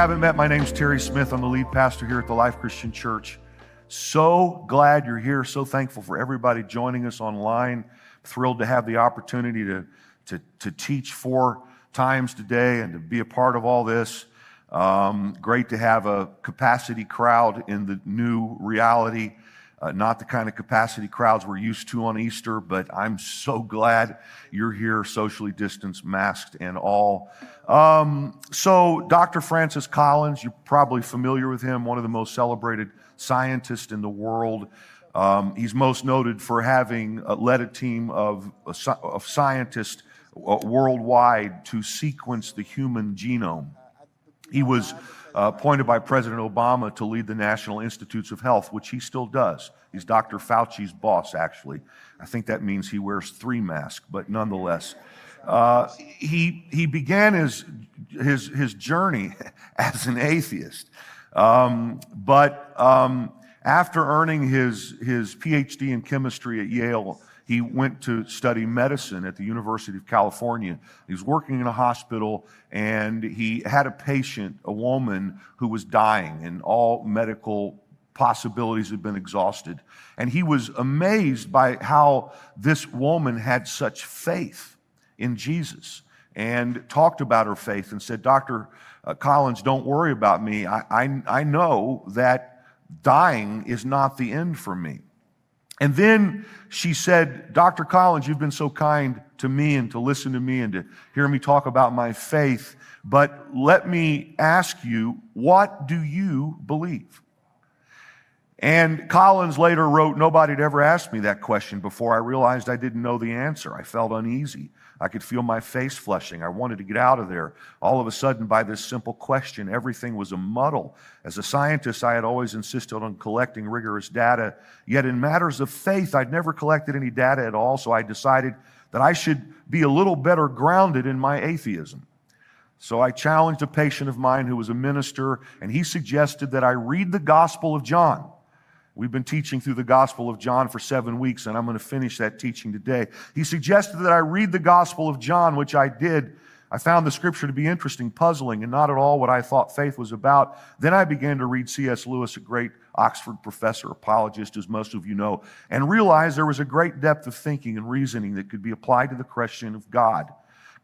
Haven't met, my name's Terry Smith. I'm the lead pastor here at the Life Christian Church. So glad you're here. So thankful for everybody joining us online. Thrilled to have the opportunity to, to, to teach four times today and to be a part of all this. Um, great to have a capacity crowd in the new reality. Uh, not the kind of capacity crowds we're used to on Easter, but I'm so glad you're here, socially distanced, masked, and all. Um, so, Dr. Francis Collins, you're probably familiar with him, one of the most celebrated scientists in the world. Um, he's most noted for having uh, led a team of, uh, of scientists uh, worldwide to sequence the human genome. He was uh, appointed by President Obama to lead the National Institutes of Health, which he still does. He's Dr. Fauci's boss, actually. I think that means he wears three masks, but nonetheless. Uh, he, he began his, his, his journey as an atheist. Um, but um, after earning his, his PhD in chemistry at Yale, he went to study medicine at the University of California. He was working in a hospital and he had a patient, a woman who was dying, and all medical possibilities had been exhausted. And he was amazed by how this woman had such faith in Jesus and talked about her faith and said, Dr. Uh, Collins, don't worry about me. I, I, I know that dying is not the end for me. And then she said, Dr. Collins, you've been so kind to me and to listen to me and to hear me talk about my faith. But let me ask you, what do you believe? And Collins later wrote, Nobody had ever asked me that question before I realized I didn't know the answer. I felt uneasy. I could feel my face flushing. I wanted to get out of there. All of a sudden, by this simple question, everything was a muddle. As a scientist, I had always insisted on collecting rigorous data. Yet, in matters of faith, I'd never collected any data at all, so I decided that I should be a little better grounded in my atheism. So I challenged a patient of mine who was a minister, and he suggested that I read the Gospel of John. We've been teaching through the Gospel of John for seven weeks, and I'm going to finish that teaching today. He suggested that I read the Gospel of John, which I did. I found the scripture to be interesting, puzzling, and not at all what I thought faith was about. Then I began to read C.S. Lewis, a great Oxford professor, apologist, as most of you know, and realized there was a great depth of thinking and reasoning that could be applied to the question of God.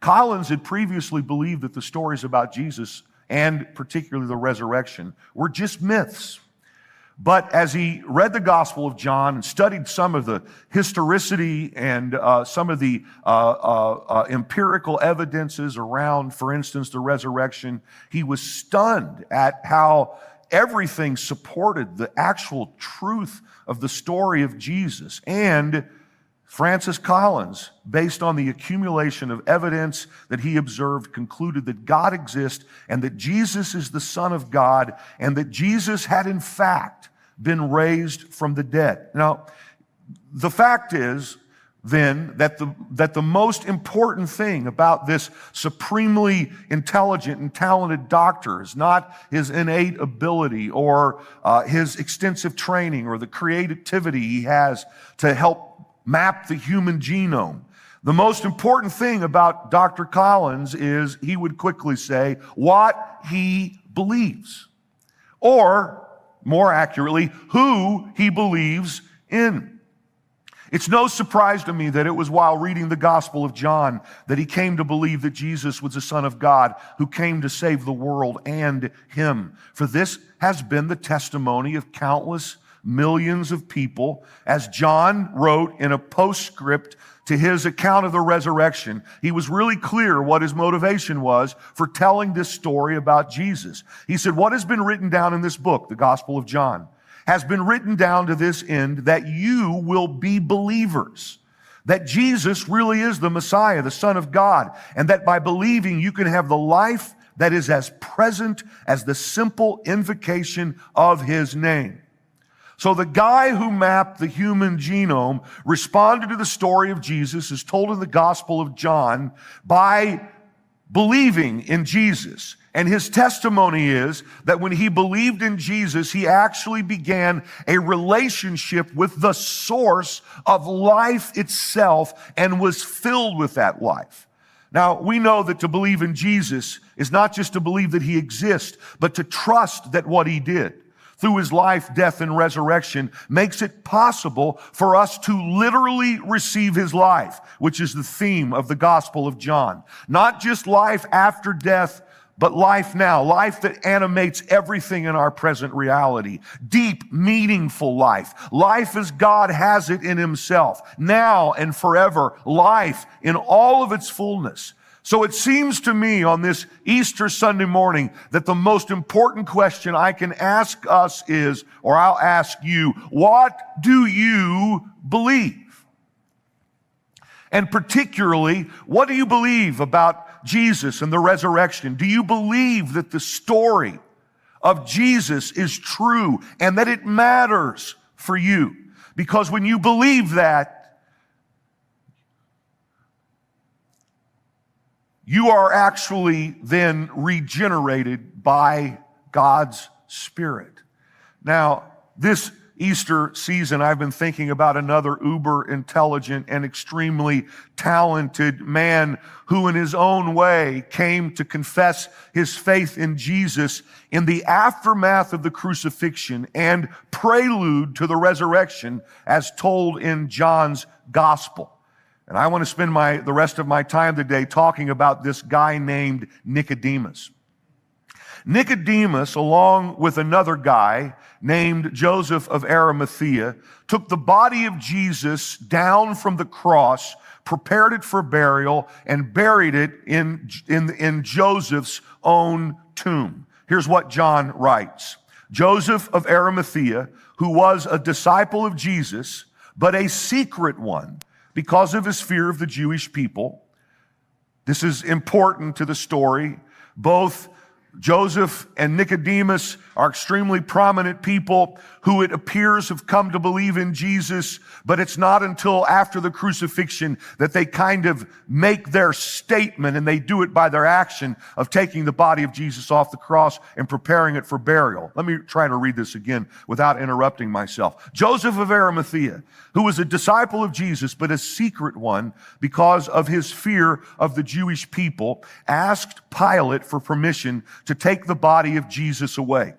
Collins had previously believed that the stories about Jesus, and particularly the resurrection, were just myths but as he read the Gospel of John and studied some of the historicity and uh, some of the uh, uh, uh, empirical evidences around, for instance, the resurrection, he was stunned at how everything supported the actual truth of the story of Jesus. And Francis Collins, based on the accumulation of evidence that he observed, concluded that God exists and that Jesus is the Son of God and that Jesus had in fact been raised from the dead. Now, the fact is, then that the, that the most important thing about this supremely intelligent and talented doctor is not his innate ability or uh, his extensive training or the creativity he has to help map the human genome. The most important thing about Dr. Collins is he would quickly say what he believes. Or more accurately, who he believes in. It's no surprise to me that it was while reading the Gospel of John that he came to believe that Jesus was the Son of God who came to save the world and him. For this has been the testimony of countless millions of people, as John wrote in a postscript to his account of the resurrection, he was really clear what his motivation was for telling this story about Jesus. He said, What has been written down in this book, the Gospel of John, has been written down to this end that you will be believers. That Jesus really is the Messiah, the Son of God, and that by believing you can have the life that is as present as the simple invocation of his name. So the guy who mapped the human genome responded to the story of Jesus as told in the Gospel of John by believing in Jesus. And his testimony is that when he believed in Jesus, he actually began a relationship with the source of life itself and was filled with that life. Now, we know that to believe in Jesus is not just to believe that he exists, but to trust that what he did through his life, death, and resurrection makes it possible for us to literally receive his life, which is the theme of the Gospel of John. Not just life after death, but life now, life that animates everything in our present reality. Deep, meaningful life. Life as God has it in himself. Now and forever. Life in all of its fullness. So it seems to me on this Easter Sunday morning that the most important question I can ask us is, or I'll ask you, what do you believe? And particularly, what do you believe about Jesus and the resurrection? Do you believe that the story of Jesus is true and that it matters for you? Because when you believe that, you are actually then regenerated by God's Spirit. Now, this Easter season, I've been thinking about another uber intelligent and extremely talented man who in his own way came to confess his faith in Jesus in the aftermath of the crucifixion and prelude to the resurrection as told in John's gospel. And I want to spend my, the rest of my time today talking about this guy named Nicodemus. Nicodemus, along with another guy named Joseph of Arimathea, took the body of Jesus down from the cross, prepared it for burial, and buried it in, in, in Joseph's own tomb. Here's what John writes. Joseph of Arimathea, who was a disciple of Jesus, but a secret one, because of his fear of the Jewish people. This is important to the story. Both Joseph and Nicodemus are extremely prominent people who it appears have come to believe in Jesus, but it's not until after the crucifixion that they kind of make their statement and they do it by their action of taking the body of Jesus off the cross and preparing it for burial. Let me try to read this again without interrupting myself. Joseph of Arimathea, who was a disciple of Jesus, but a secret one because of his fear of the Jewish people, asked Pilate for permission to take the body of Jesus away.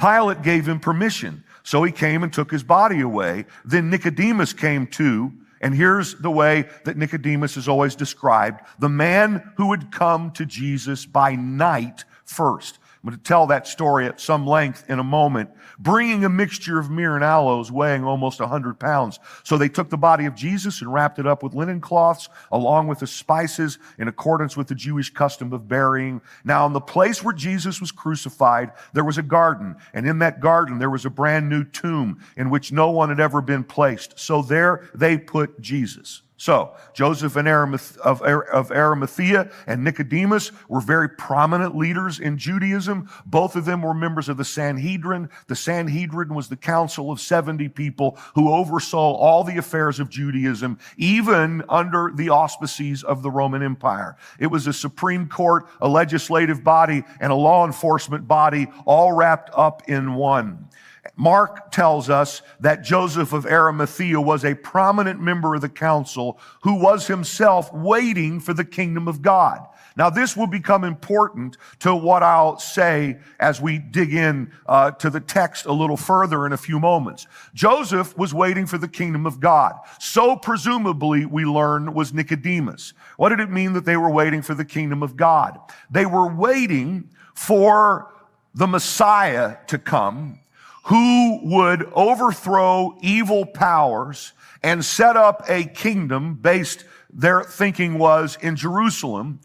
Pilate gave him permission. So he came and took his body away. Then Nicodemus came too. And here's the way that Nicodemus is always described. The man who had come to Jesus by night first. I'm going to tell that story at some length in a moment, bringing a mixture of myrrh and aloes weighing almost 100 pounds. So they took the body of Jesus and wrapped it up with linen cloths along with the spices in accordance with the Jewish custom of burying. Now, in the place where Jesus was crucified, there was a garden. And in that garden, there was a brand new tomb in which no one had ever been placed. So there they put Jesus. So, Joseph of Arimathea and Nicodemus were very prominent leaders in Judaism. Both of them were members of the Sanhedrin. The Sanhedrin was the council of 70 people who oversaw all the affairs of Judaism, even under the auspices of the Roman Empire. It was a Supreme Court, a legislative body, and a law enforcement body all wrapped up in one. Mark tells us that Joseph of Arimathea was a prominent member of the council who was himself waiting for the kingdom of God. Now, this will become important to what I'll say as we dig in uh, to the text a little further in a few moments. Joseph was waiting for the kingdom of God. So, presumably, we learn was Nicodemus. What did it mean that they were waiting for the kingdom of God? They were waiting for the Messiah to come who would overthrow evil powers and set up a kingdom based, their thinking was in Jerusalem,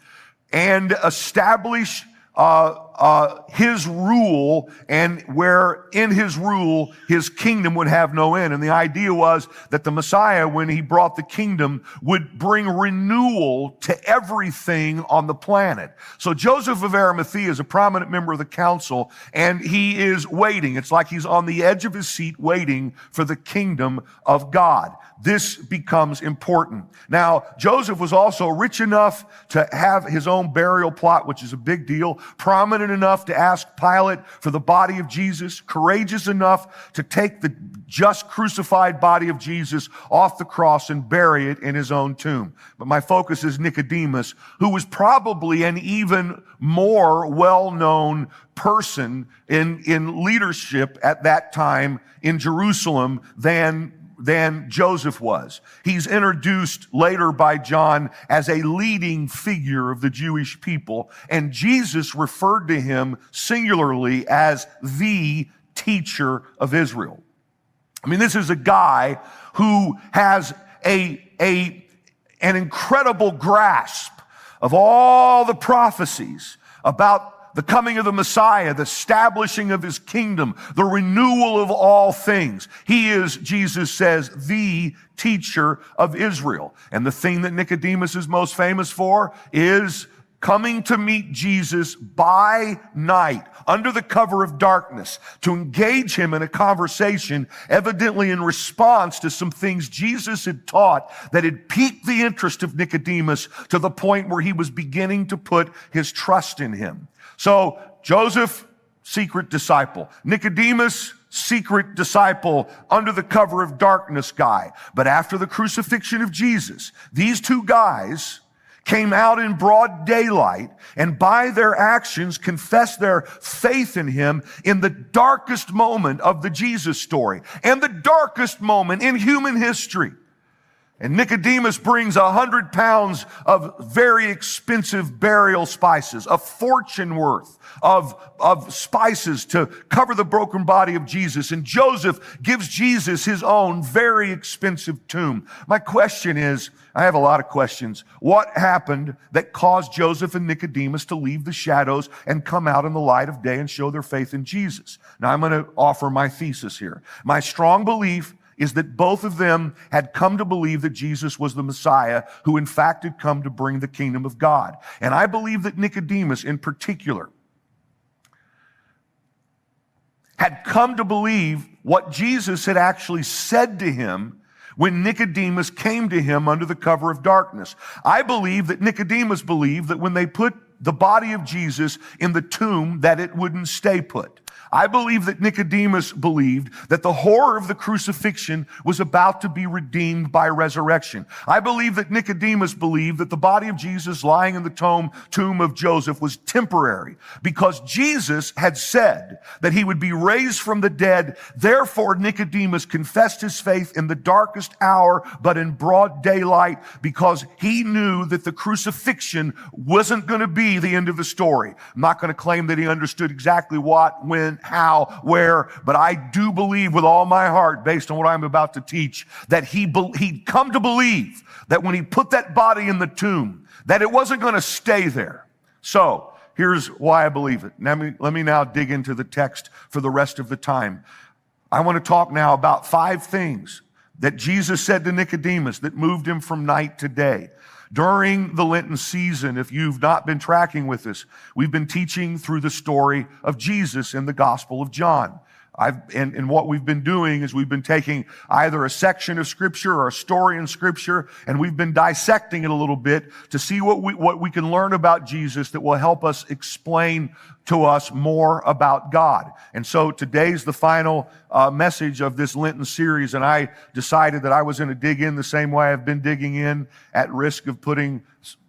and establish uh, uh, his rule and where in his rule his kingdom would have no end. And the idea was that the Messiah, when he brought the kingdom, would bring renewal to everything on the planet. So Joseph of Arimathea is a prominent member of the council and he is waiting. It's like he's on the edge of his seat waiting for the kingdom of God. This becomes important. Now, Joseph was also rich enough to have his own burial plot, which is a big deal, prominent enough to ask Pilate for the body of Jesus, courageous enough to take the just crucified body of Jesus off the cross and bury it in his own tomb. But my focus is Nicodemus, who was probably an even more well-known person in, in leadership at that time in Jerusalem than than Joseph was. He's introduced later by John as a leading figure of the Jewish people, and Jesus referred to him singularly as the teacher of Israel. I mean, this is a guy who has a, a, an incredible grasp of all the prophecies about the coming of the Messiah, the establishing of his kingdom, the renewal of all things. He is, Jesus says, the teacher of Israel. And the thing that Nicodemus is most famous for is coming to meet Jesus by night under the cover of darkness to engage him in a conversation, evidently in response to some things Jesus had taught that had piqued the interest of Nicodemus to the point where he was beginning to put his trust in him. So Joseph, secret disciple. Nicodemus, secret disciple under the cover of darkness guy. But after the crucifixion of Jesus, these two guys came out in broad daylight and by their actions confessed their faith in him in the darkest moment of the Jesus story and the darkest moment in human history. And Nicodemus brings a hundred pounds of very expensive burial spices, a fortune worth of, of spices to cover the broken body of Jesus. And Joseph gives Jesus his own very expensive tomb. My question is, I have a lot of questions. What happened that caused Joseph and Nicodemus to leave the shadows and come out in the light of day and show their faith in Jesus? Now I'm going to offer my thesis here. My strong belief is that both of them had come to believe that Jesus was the Messiah who in fact had come to bring the kingdom of God. And I believe that Nicodemus in particular had come to believe what Jesus had actually said to him when Nicodemus came to him under the cover of darkness. I believe that Nicodemus believed that when they put the body of Jesus in the tomb that it wouldn't stay put. I believe that Nicodemus believed that the horror of the crucifixion was about to be redeemed by resurrection. I believe that Nicodemus believed that the body of Jesus lying in the tomb, tomb of Joseph was temporary because Jesus had said that he would be raised from the dead. Therefore, Nicodemus confessed his faith in the darkest hour, but in broad daylight because he knew that the crucifixion wasn't going to be the end of the story. I'm not going to claim that he understood exactly what, when, how, where, but I do believe with all my heart, based on what I'm about to teach, that he be- he'd come to believe that when he put that body in the tomb, that it wasn't going to stay there. So, here's why I believe it. Let me, let me now dig into the text for the rest of the time. I want to talk now about five things that Jesus said to Nicodemus that moved him from night to day. During the Lenten season, if you've not been tracking with us, we've been teaching through the story of Jesus in the Gospel of John. I've, and, and, what we've been doing is we've been taking either a section of scripture or a story in scripture and we've been dissecting it a little bit to see what we, what we can learn about Jesus that will help us explain to us more about God. And so today's the final uh, message of this Lenten series and I decided that I was going to dig in the same way I've been digging in at risk of putting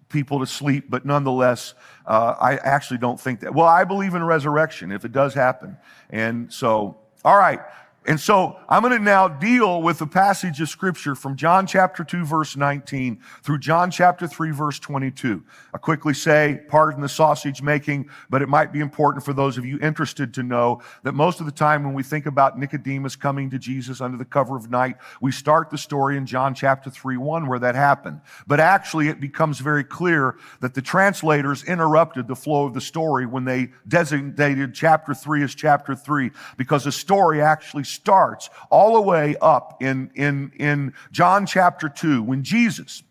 people to sleep, but nonetheless, uh, I actually don't think that. Well, I believe in resurrection if it does happen. And so, all right. And so I'm going to now deal with the passage of scripture from John chapter 2 verse 19 through John chapter 3 verse 22. I quickly say, pardon the sausage making, but it might be important for those of you interested to know that most of the time when we think about Nicodemus coming to Jesus under the cover of night, we start the story in John chapter 3 1 where that happened. But actually it becomes very clear that the translators interrupted the flow of the story when they designated chapter 3 as chapter 3 because the story actually starts all the way up in, in, in John chapter 2 when Jesus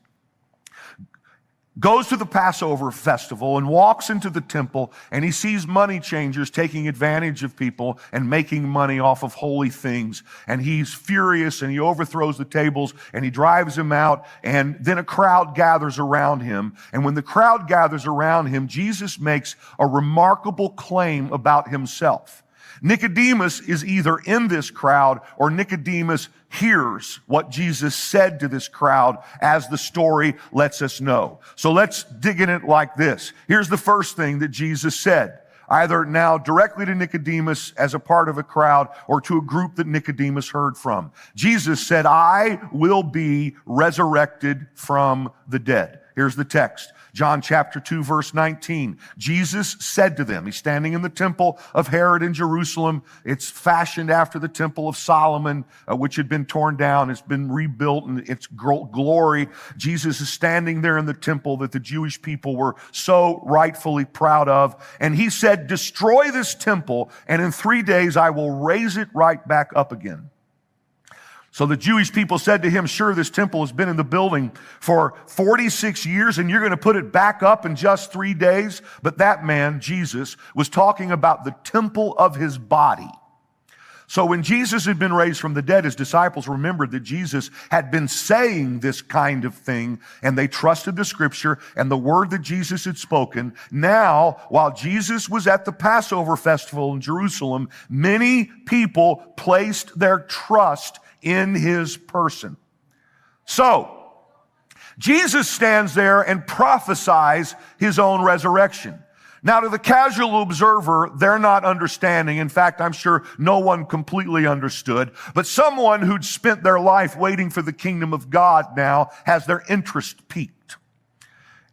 goes to the Passover festival and walks into the temple and he sees money changers taking advantage of people and making money off of holy things. And he's furious and he overthrows the tables and he drives him out. And then a crowd gathers around him. And when the crowd gathers around him, Jesus makes a remarkable claim about himself. Nicodemus is either in this crowd or Nicodemus hears what Jesus said to this crowd as the story lets us know. So let's dig in it like this. Here's the first thing that Jesus said. Either now directly to Nicodemus as a part of a crowd or to a group that Nicodemus heard from. Jesus said, I will be resurrected from the dead. Here's the text. John chapter 2 verse 19. Jesus said to them, he's standing in the temple of Herod in Jerusalem. It's fashioned after the temple of Solomon, uh, which had been torn down. It's been rebuilt in its glory. Jesus is standing there in the temple that the Jewish people were so rightfully proud of. And he said, destroy this temple and in three days I will raise it right back up again. So the Jewish people said to him, Sure, this temple has been in the building for 46 years and you're going to put it back up in just three days. But that man, Jesus, was talking about the temple of his body. So when Jesus had been raised from the dead, his disciples remembered that Jesus had been saying this kind of thing and they trusted the scripture and the word that Jesus had spoken. Now, while Jesus was at the Passover festival in Jerusalem, many people placed their trust in his person. So, Jesus stands there and prophesies his own resurrection. Now, to the casual observer, they're not understanding. In fact, I'm sure no one completely understood. But someone who'd spent their life waiting for the kingdom of God now has their interest piqued.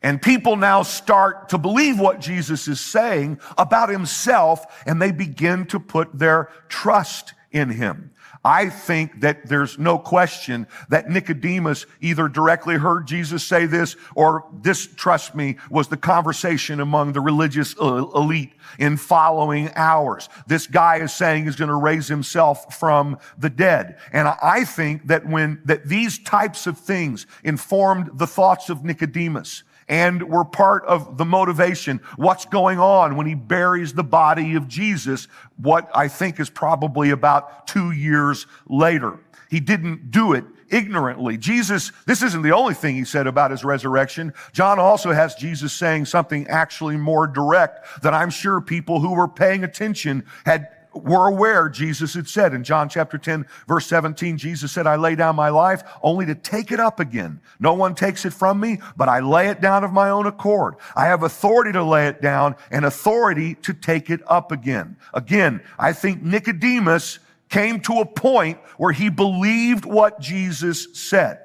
And people now start to believe what Jesus is saying about himself, and they begin to put their trust in him. I think that there's no question that Nicodemus either directly heard Jesus say this or this, trust me, was the conversation among the religious uh, elite in following hours. This guy is saying he's going to raise himself from the dead. And I think that when, that these types of things informed the thoughts of Nicodemus, and were part of the motivation. What's going on when he buries the body of Jesus? What I think is probably about two years later. He didn't do it ignorantly. Jesus, this isn't the only thing he said about his resurrection. John also has Jesus saying something actually more direct that I'm sure people who were paying attention had were aware, Jesus had said in John chapter 10, verse 17, Jesus said, I lay down my life only to take it up again. No one takes it from me, but I lay it down of my own accord. I have authority to lay it down and authority to take it up again. Again, I think Nicodemus came to a point where he believed what Jesus said.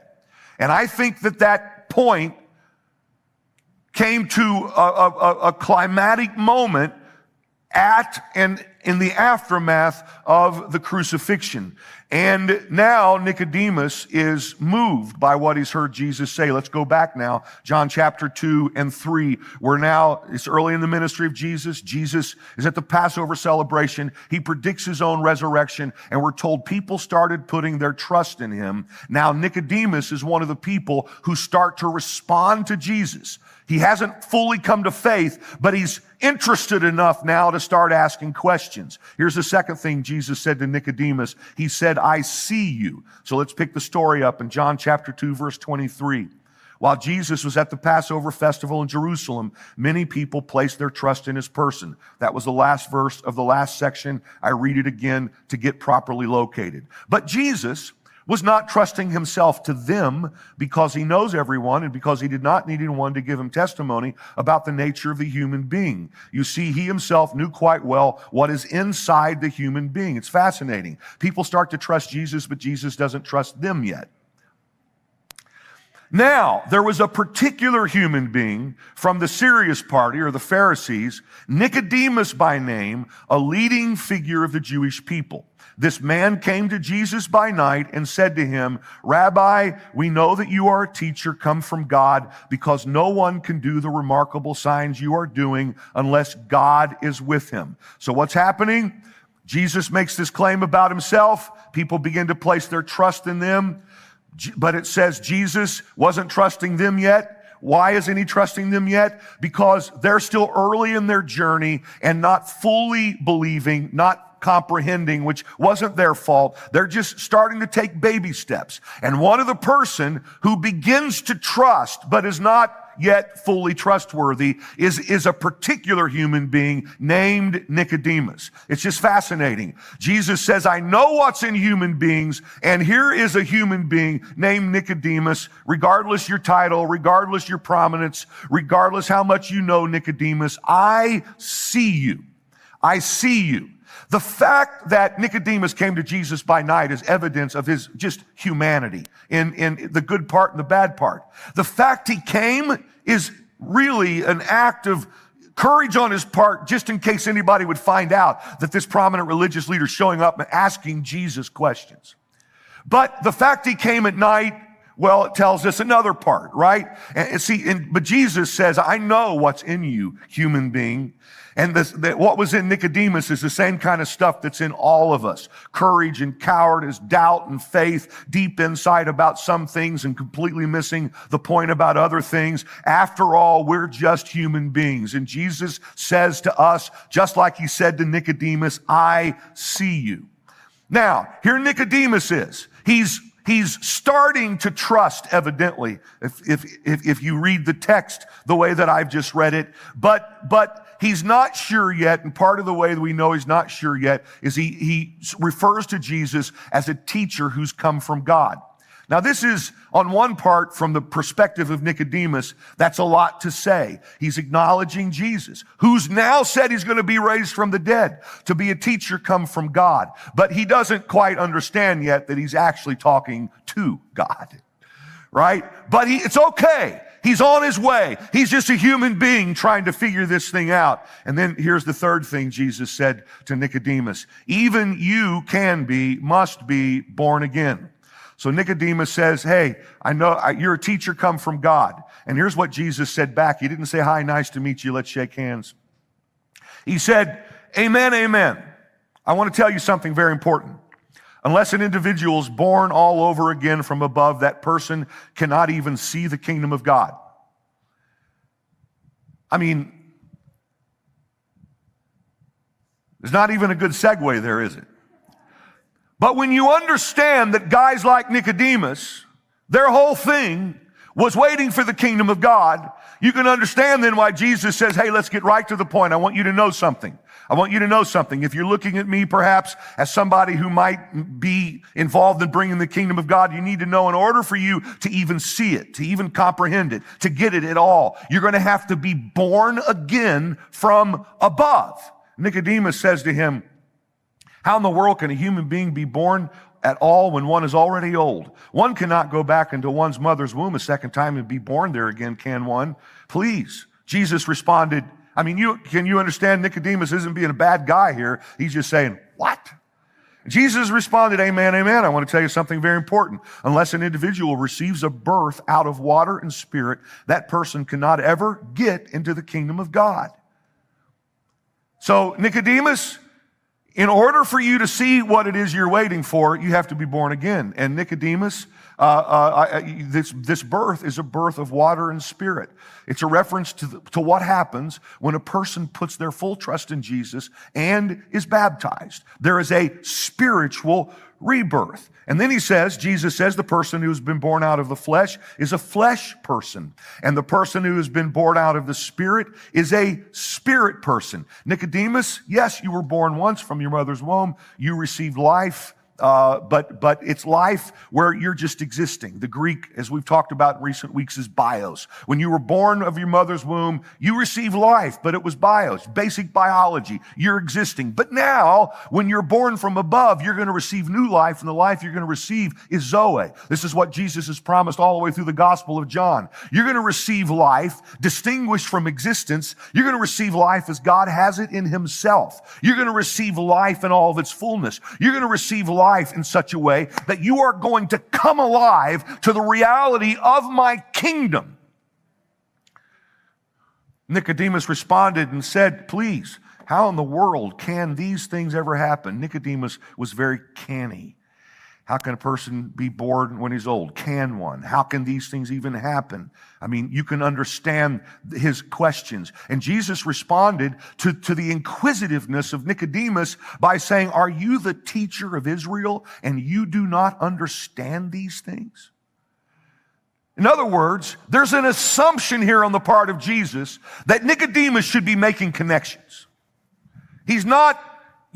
And I think that that point came to a, a, a climatic moment at and in the aftermath of the crucifixion. And now Nicodemus is moved by what he's heard Jesus say. Let's go back now. John chapter 2 and 3. We're now, it's early in the ministry of Jesus. Jesus is at the Passover celebration. He predicts his own resurrection, and we're told people started putting their trust in him. Now Nicodemus is one of the people who start to respond to Jesus. He hasn't fully come to faith, but he's interested enough now to start asking questions. Here's the second thing Jesus said to Nicodemus. He said, I see you. So let's pick the story up in John chapter 2, verse 23. While Jesus was at the Passover festival in Jerusalem, many people placed their trust in his person. That was the last verse of the last section. I read it again to get properly located. But Jesus, was not trusting himself to them because he knows everyone and because he did not need anyone to give him testimony about the nature of the human being. You see, he himself knew quite well what is inside the human being. It's fascinating. People start to trust Jesus, but Jesus doesn't trust them yet. Now, there was a particular human being from the serious party or the Pharisees, Nicodemus by name, a leading figure of the Jewish people. This man came to Jesus by night and said to him, Rabbi, we know that you are a teacher come from God because no one can do the remarkable signs you are doing unless God is with him. So what's happening? Jesus makes this claim about himself. People begin to place their trust in them. But it says Jesus wasn't trusting them yet. Why isn't he trusting them yet? Because they're still early in their journey and not fully believing, not comprehending, which wasn't their fault. They're just starting to take baby steps. And one of the person who begins to trust, but is not yet fully trustworthy is, is a particular human being named Nicodemus. It's just fascinating. Jesus says, I know what's in human beings, and here is a human being named Nicodemus, regardless your title, regardless your prominence, regardless how much you know Nicodemus, I see you. I see you. The fact that Nicodemus came to Jesus by night is evidence of his just humanity in, in the good part and the bad part. The fact he came is really an act of courage on his part, just in case anybody would find out that this prominent religious leader showing up and asking Jesus questions. But the fact he came at night, well, it tells us another part, right? And see, and, but Jesus says, I know what's in you, human being. And this, that what was in Nicodemus is the same kind of stuff that's in all of us. Courage and cowardice, doubt and faith, deep insight about some things and completely missing the point about other things. After all, we're just human beings. And Jesus says to us, just like he said to Nicodemus, I see you. Now, here Nicodemus is. He's He's starting to trust, evidently, if, if, if, if, you read the text the way that I've just read it. But, but he's not sure yet. And part of the way that we know he's not sure yet is he, he refers to Jesus as a teacher who's come from God. Now, this is on one part from the perspective of Nicodemus. That's a lot to say. He's acknowledging Jesus, who's now said he's going to be raised from the dead to be a teacher come from God. But he doesn't quite understand yet that he's actually talking to God. Right? But he, it's okay. He's on his way. He's just a human being trying to figure this thing out. And then here's the third thing Jesus said to Nicodemus. Even you can be, must be born again. So Nicodemus says, Hey, I know you're a teacher come from God. And here's what Jesus said back. He didn't say, Hi, nice to meet you. Let's shake hands. He said, Amen, amen. I want to tell you something very important. Unless an individual is born all over again from above, that person cannot even see the kingdom of God. I mean, there's not even a good segue there, is it? But when you understand that guys like Nicodemus, their whole thing was waiting for the kingdom of God, you can understand then why Jesus says, Hey, let's get right to the point. I want you to know something. I want you to know something. If you're looking at me perhaps as somebody who might be involved in bringing the kingdom of God, you need to know in order for you to even see it, to even comprehend it, to get it at all, you're going to have to be born again from above. Nicodemus says to him, how in the world can a human being be born at all when one is already old? One cannot go back into one's mother's womb a second time and be born there again, can one? Please. Jesus responded, I mean, you, can you understand Nicodemus isn't being a bad guy here? He's just saying, what? Jesus responded, Amen, amen. I want to tell you something very important. Unless an individual receives a birth out of water and spirit, that person cannot ever get into the kingdom of God. So, Nicodemus, in order for you to see what it is you're waiting for, you have to be born again. And Nicodemus, uh, uh, this, this birth is a birth of water and spirit. It's a reference to, the, to what happens when a person puts their full trust in Jesus and is baptized. There is a spiritual rebirth. And then he says, Jesus says, the person who's been born out of the flesh is a flesh person. And the person who has been born out of the spirit is a spirit person. Nicodemus, yes, you were born once from your mother's womb. You received life uh, but but it's life where you're just existing. The Greek, as we've talked about in recent weeks, is bios. When you were born of your mother's womb, you received life, but it was bios, basic biology. You're existing. But now, when you're born from above, you're going to receive new life, and the life you're going to receive is Zoe. This is what Jesus has promised all the way through the Gospel of John. You're going to receive life distinguished from existence. You're going to receive life as God has it in Himself. You're going to receive life in all of its fullness. You're going to receive life life in such a way that you are going to come alive to the reality of my kingdom. Nicodemus responded and said, Please, how in the world can these things ever happen? Nicodemus was very canny. How can a person be born when he's old? Can one? How can these things even happen? I mean, you can understand his questions. And Jesus responded to, to the inquisitiveness of Nicodemus by saying, Are you the teacher of Israel and you do not understand these things? In other words, there's an assumption here on the part of Jesus that Nicodemus should be making connections. He's not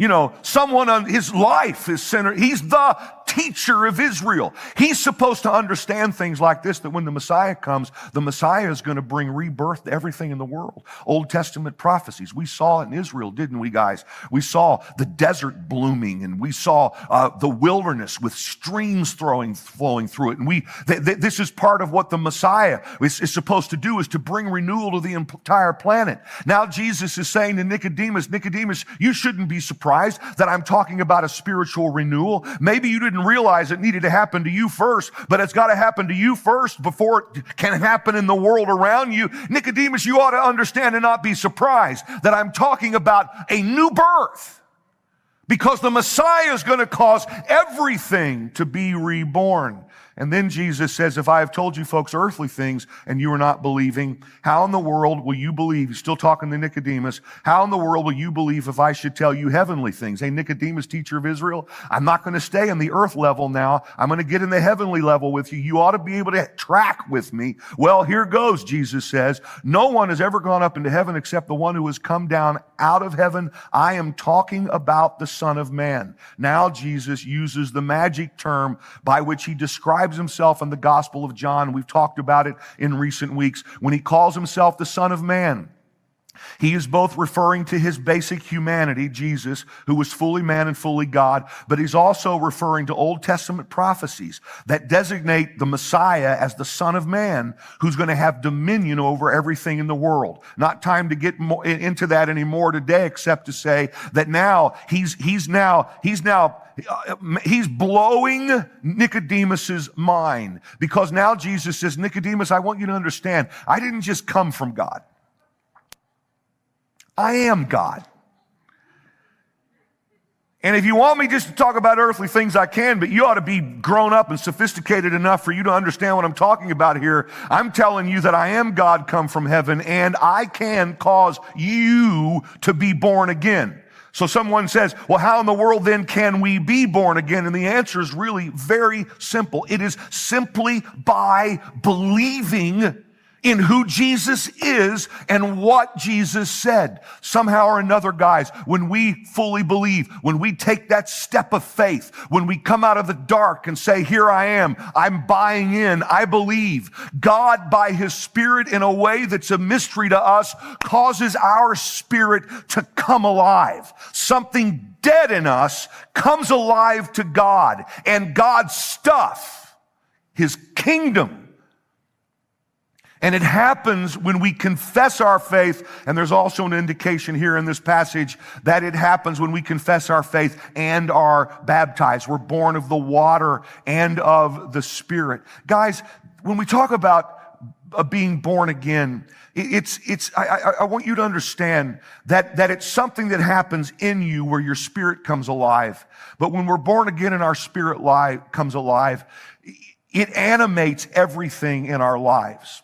you know, someone on his life is centered. He's the teacher of Israel. He's supposed to understand things like this that when the Messiah comes, the Messiah is going to bring rebirth to everything in the world. Old Testament prophecies. We saw it in Israel, didn't we, guys? We saw the desert blooming and we saw uh, the wilderness with streams throwing, flowing through it. And we, th- th- this is part of what the Messiah is, is supposed to do is to bring renewal to the entire planet. Now Jesus is saying to Nicodemus, Nicodemus, you shouldn't be surprised that I'm talking about a spiritual renewal. Maybe you didn't didn't realize it needed to happen to you first, but it's got to happen to you first before it can happen in the world around you. Nicodemus, you ought to understand and not be surprised that I'm talking about a new birth because the Messiah is going to cause everything to be reborn. And then Jesus says, if I have told you folks earthly things and you are not believing, how in the world will you believe? He's still talking to Nicodemus. How in the world will you believe if I should tell you heavenly things? Hey, Nicodemus, teacher of Israel, I'm not going to stay in the earth level now. I'm going to get in the heavenly level with you. You ought to be able to track with me. Well, here goes, Jesus says. No one has ever gone up into heaven except the one who has come down out of heaven. I am talking about the Son of Man. Now Jesus uses the magic term by which he describes describes himself in the Gospel of John. We've talked about it in recent weeks when he calls himself the Son of Man. He is both referring to his basic humanity, Jesus, who was fully man and fully God, but he's also referring to Old Testament prophecies that designate the Messiah as the Son of Man who's going to have dominion over everything in the world. Not time to get into that anymore today, except to say that now he's, he's now, he's now uh, he's blowing Nicodemus's mind because now Jesus says, Nicodemus, I want you to understand, I didn't just come from God. I am God. And if you want me just to talk about earthly things, I can, but you ought to be grown up and sophisticated enough for you to understand what I'm talking about here. I'm telling you that I am God come from heaven and I can cause you to be born again. So someone says, well, how in the world then can we be born again? And the answer is really very simple. It is simply by believing in who Jesus is and what Jesus said. Somehow or another, guys, when we fully believe, when we take that step of faith, when we come out of the dark and say, here I am, I'm buying in, I believe, God by his spirit in a way that's a mystery to us causes our spirit to come alive. Something dead in us comes alive to God and God's stuff, his kingdom and it happens when we confess our faith. And there's also an indication here in this passage that it happens when we confess our faith and are baptized. We're born of the water and of the Spirit. Guys, when we talk about uh, being born again, it's, it's, I, I, I want you to understand that, that it's something that happens in you where your spirit comes alive. But when we're born again and our spirit life comes alive, it animates everything in our lives.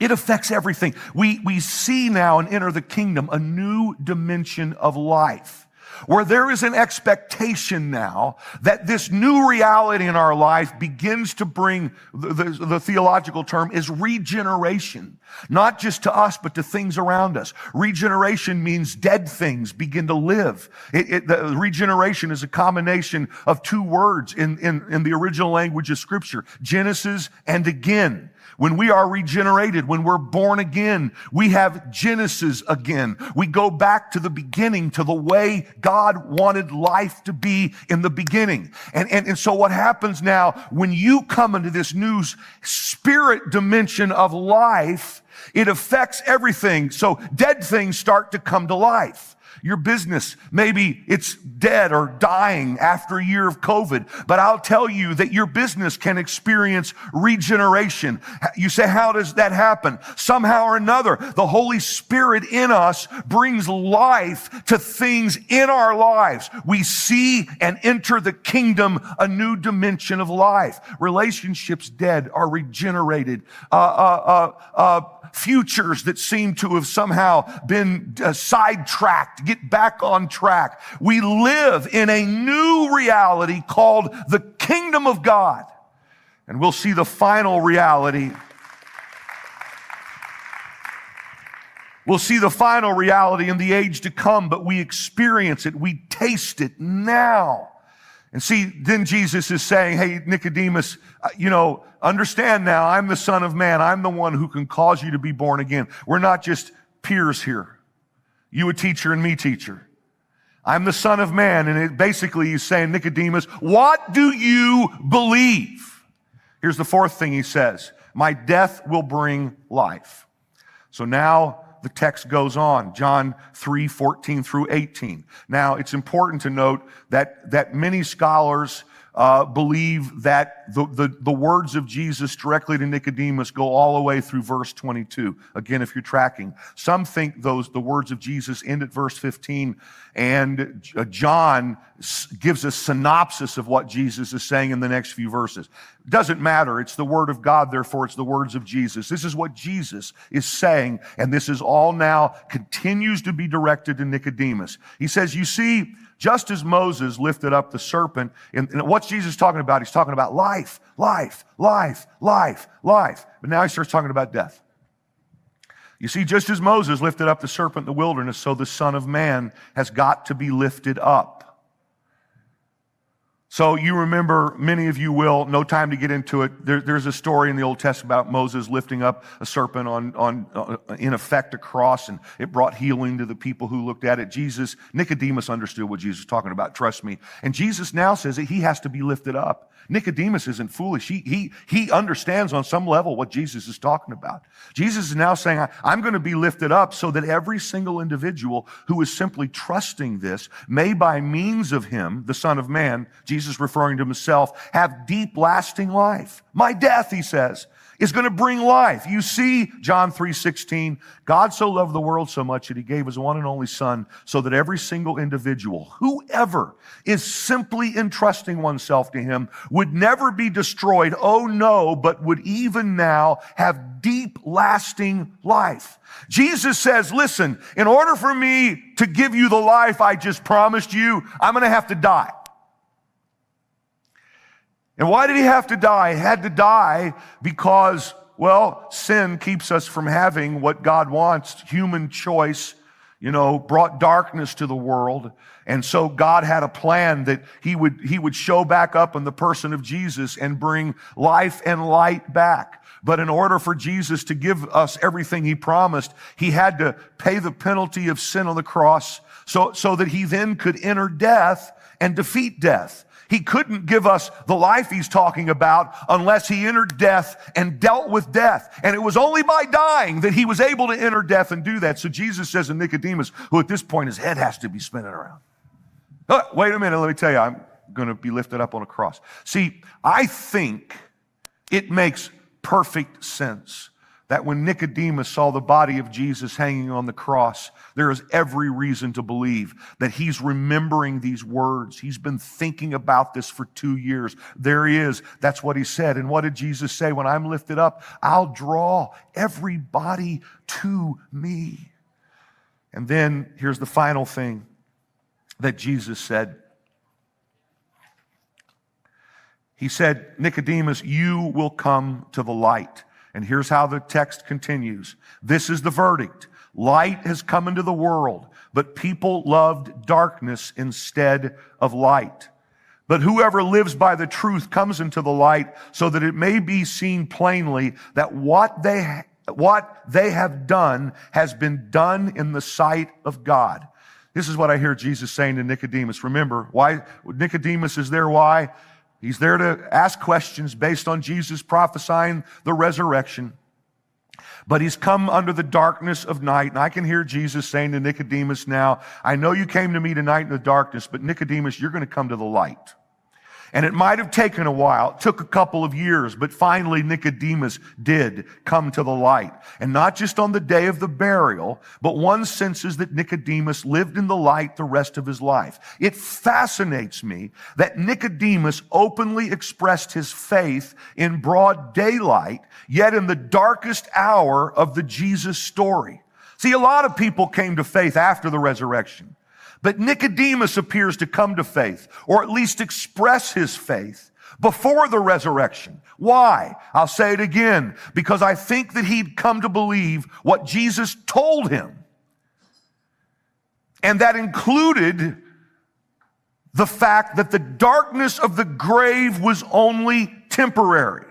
It affects everything. We, we see now and enter the kingdom a new dimension of life where there is an expectation now that this new reality in our life begins to bring the, the, the, theological term is regeneration, not just to us, but to things around us. Regeneration means dead things begin to live. It, it, the regeneration is a combination of two words in, in, in the original language of scripture, Genesis and again. When we are regenerated, when we're born again, we have Genesis again. We go back to the beginning, to the way God wanted life to be in the beginning. And, and, and so what happens now, when you come into this new spirit dimension of life, it affects everything. So dead things start to come to life. Your business, maybe it's dead or dying after a year of COVID, but I'll tell you that your business can experience regeneration. You say, how does that happen? Somehow or another, the Holy Spirit in us brings life to things in our lives. We see and enter the kingdom a new dimension of life. Relationships dead are regenerated. Uh, uh, uh, uh futures that seem to have somehow been uh, sidetracked get back on track. We live in a new reality called the kingdom of God. And we'll see the final reality. We'll see the final reality in the age to come, but we experience it. We taste it now. And see, then Jesus is saying, Hey, Nicodemus, uh, you know, understand now, I'm the son of man. I'm the one who can cause you to be born again. We're not just peers here. You a teacher and me teacher. I'm the son of man. And it basically he's saying, Nicodemus, what do you believe? Here's the fourth thing he says. My death will bring life. So now the text goes on. John 3, 14 through 18. Now, it's important to note that, that many scholars uh, believe that the, the, the, words of Jesus directly to Nicodemus go all the way through verse 22. Again, if you're tracking. Some think those, the words of Jesus end at verse 15 and uh, John gives a synopsis of what Jesus is saying in the next few verses. Doesn't matter. It's the word of God. Therefore, it's the words of Jesus. This is what Jesus is saying. And this is all now continues to be directed to Nicodemus. He says, you see, just as Moses lifted up the serpent, and, and what's Jesus talking about? He's talking about life, life, life, life, life. But now he starts talking about death. You see, just as Moses lifted up the serpent in the wilderness, so the Son of Man has got to be lifted up. So you remember, many of you will, no time to get into it. There, there's a story in the Old Testament about Moses lifting up a serpent on, on, uh, in effect, a cross, and it brought healing to the people who looked at it. Jesus, Nicodemus understood what Jesus was talking about, trust me. And Jesus now says that he has to be lifted up. Nicodemus isn't foolish. He, he, he understands on some level what Jesus is talking about. Jesus is now saying, I'm going to be lifted up so that every single individual who is simply trusting this may by means of him, the Son of Man, Jesus referring to himself, have deep lasting life. My death, he says, is going to bring life. You see, John 3:16, God so loved the world so much that he gave his one and only son so that every single individual, whoever is simply entrusting oneself to him would never be destroyed. Oh no, but would even now have deep lasting life. Jesus says, listen, in order for me to give you the life I just promised you, I'm going to have to die. And why did he have to die? He had to die because, well, sin keeps us from having what God wants. Human choice, you know, brought darkness to the world. And so God had a plan that he would, he would show back up in the person of Jesus and bring life and light back. But in order for Jesus to give us everything he promised, he had to pay the penalty of sin on the cross so, so that he then could enter death and defeat death. He couldn't give us the life he's talking about unless he entered death and dealt with death. And it was only by dying that he was able to enter death and do that. So Jesus says to Nicodemus, who at this point his head has to be spinning around. Oh, wait a minute, let me tell you, I'm going to be lifted up on a cross. See, I think it makes perfect sense that when Nicodemus saw the body of Jesus hanging on the cross, there is every reason to believe that he's remembering these words. He's been thinking about this for two years. There he is. That's what he said. And what did Jesus say? When I'm lifted up, I'll draw everybody to me. And then here's the final thing that Jesus said. He said, Nicodemus, you will come to the light. And here's how the text continues. This is the verdict. Light has come into the world, but people loved darkness instead of light. But whoever lives by the truth comes into the light so that it may be seen plainly that what they, what they have done has been done in the sight of God. This is what I hear Jesus saying to Nicodemus. Remember, why Nicodemus is there? Why? He's there to ask questions based on Jesus prophesying the resurrection. But he's come under the darkness of night. And I can hear Jesus saying to Nicodemus now, I know you came to me tonight in the darkness, but Nicodemus, you're going to come to the light. And it might have taken a while. It took a couple of years, but finally Nicodemus did come to the light. And not just on the day of the burial, but one senses that Nicodemus lived in the light the rest of his life. It fascinates me that Nicodemus openly expressed his faith in broad daylight, yet in the darkest hour of the Jesus story. See, a lot of people came to faith after the resurrection. But Nicodemus appears to come to faith, or at least express his faith before the resurrection. Why? I'll say it again, because I think that he'd come to believe what Jesus told him. And that included the fact that the darkness of the grave was only temporary.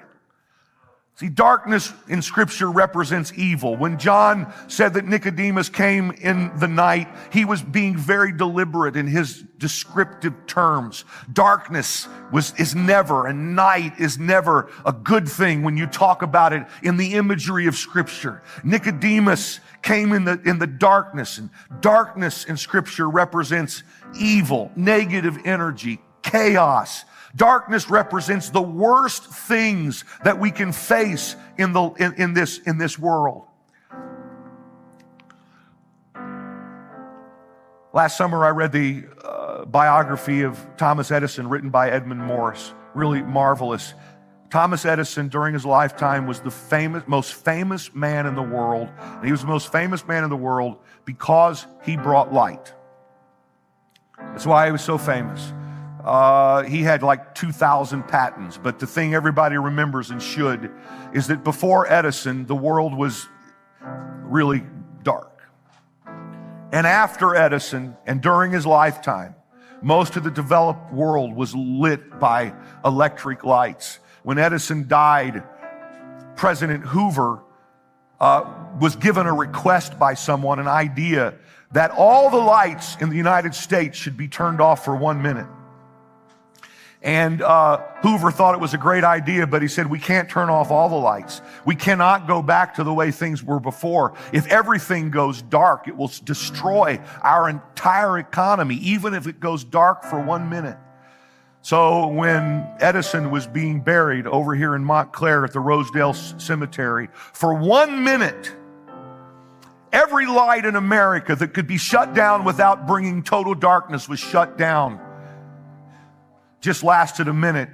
See, darkness in scripture represents evil. When John said that Nicodemus came in the night, he was being very deliberate in his descriptive terms. Darkness was, is never, and night is never a good thing when you talk about it in the imagery of scripture. Nicodemus came in the, in the darkness, and darkness in scripture represents evil, negative energy, chaos, Darkness represents the worst things that we can face in, the, in, in, this, in this world. Last summer, I read the uh, biography of Thomas Edison written by Edmund Morris. Really marvelous. Thomas Edison, during his lifetime, was the famous, most famous man in the world. And he was the most famous man in the world because he brought light. That's why he was so famous. Uh, he had like 2,000 patents. But the thing everybody remembers and should is that before Edison, the world was really dark. And after Edison and during his lifetime, most of the developed world was lit by electric lights. When Edison died, President Hoover uh, was given a request by someone, an idea that all the lights in the United States should be turned off for one minute. And uh, Hoover thought it was a great idea, but he said, We can't turn off all the lights. We cannot go back to the way things were before. If everything goes dark, it will destroy our entire economy, even if it goes dark for one minute. So when Edison was being buried over here in Montclair at the Rosedale Cemetery, for one minute, every light in America that could be shut down without bringing total darkness was shut down just lasted a minute,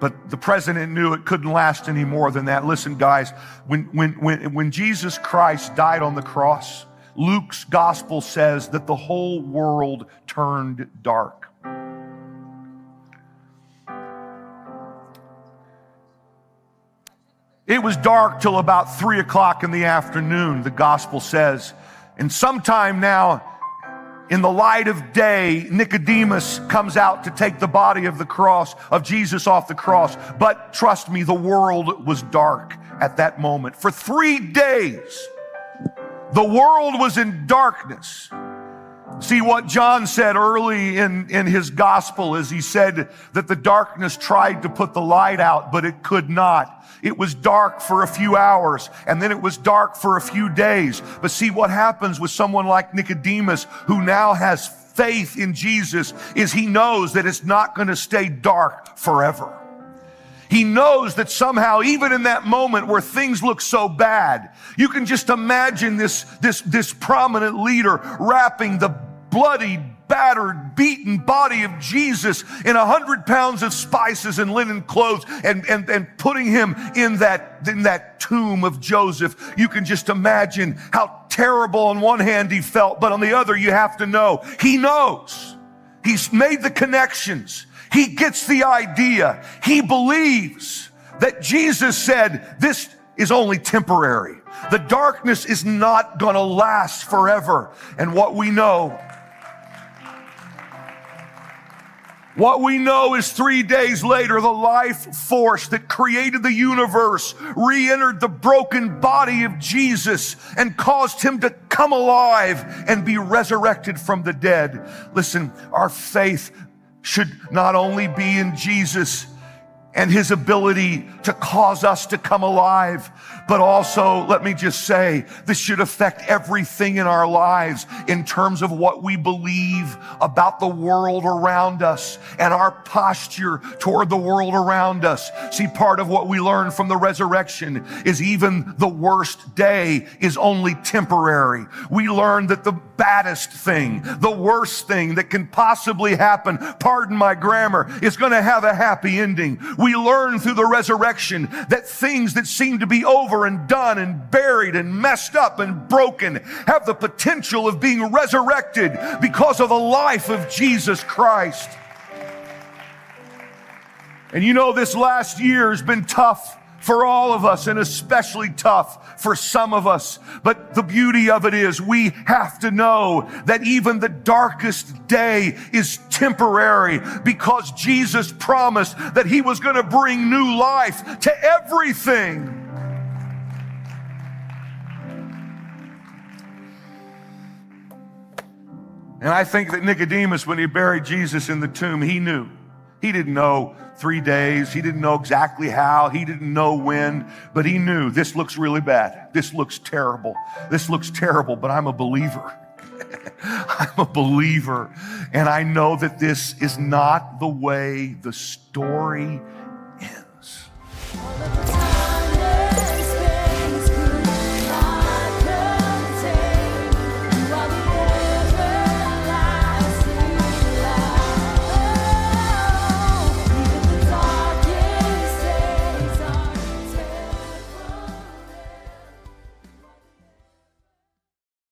but the president knew it couldn't last any more than that. Listen, guys, when, when, when, when Jesus Christ died on the cross, Luke's gospel says that the whole world turned dark. It was dark till about three o'clock in the afternoon, the gospel says. And sometime now, in the light of day, Nicodemus comes out to take the body of the cross, of Jesus off the cross. But trust me, the world was dark at that moment. For three days, the world was in darkness. See what John said early in, in his gospel is he said that the darkness tried to put the light out, but it could not. It was dark for a few hours and then it was dark for a few days. But see what happens with someone like Nicodemus who now has faith in Jesus is he knows that it's not going to stay dark forever. He knows that somehow, even in that moment where things look so bad, you can just imagine this, this, this prominent leader wrapping the bloody, battered, beaten body of Jesus in a hundred pounds of spices and linen clothes and, and, and putting him in that, in that tomb of Joseph. You can just imagine how terrible on one hand he felt, but on the other, you have to know he knows. He's made the connections. He gets the idea. He believes that Jesus said, this is only temporary. The darkness is not going to last forever. And what we know What we know is three days later, the life force that created the universe re-entered the broken body of Jesus and caused him to come alive and be resurrected from the dead. Listen, our faith should not only be in Jesus and his ability to cause us to come alive. But also, let me just say, this should affect everything in our lives in terms of what we believe about the world around us and our posture toward the world around us. See, part of what we learn from the resurrection is even the worst day is only temporary. We learn that the baddest thing, the worst thing that can possibly happen, pardon my grammar, is going to have a happy ending. We learn through the resurrection that things that seem to be over and done and buried and messed up and broken have the potential of being resurrected because of the life of Jesus Christ. And you know, this last year has been tough for all of us and especially tough for some of us. But the beauty of it is we have to know that even the darkest day is temporary because Jesus promised that he was going to bring new life to everything. And I think that Nicodemus, when he buried Jesus in the tomb, he knew. He didn't know three days. He didn't know exactly how. He didn't know when, but he knew this looks really bad. This looks terrible. This looks terrible, but I'm a believer. I'm a believer. And I know that this is not the way the story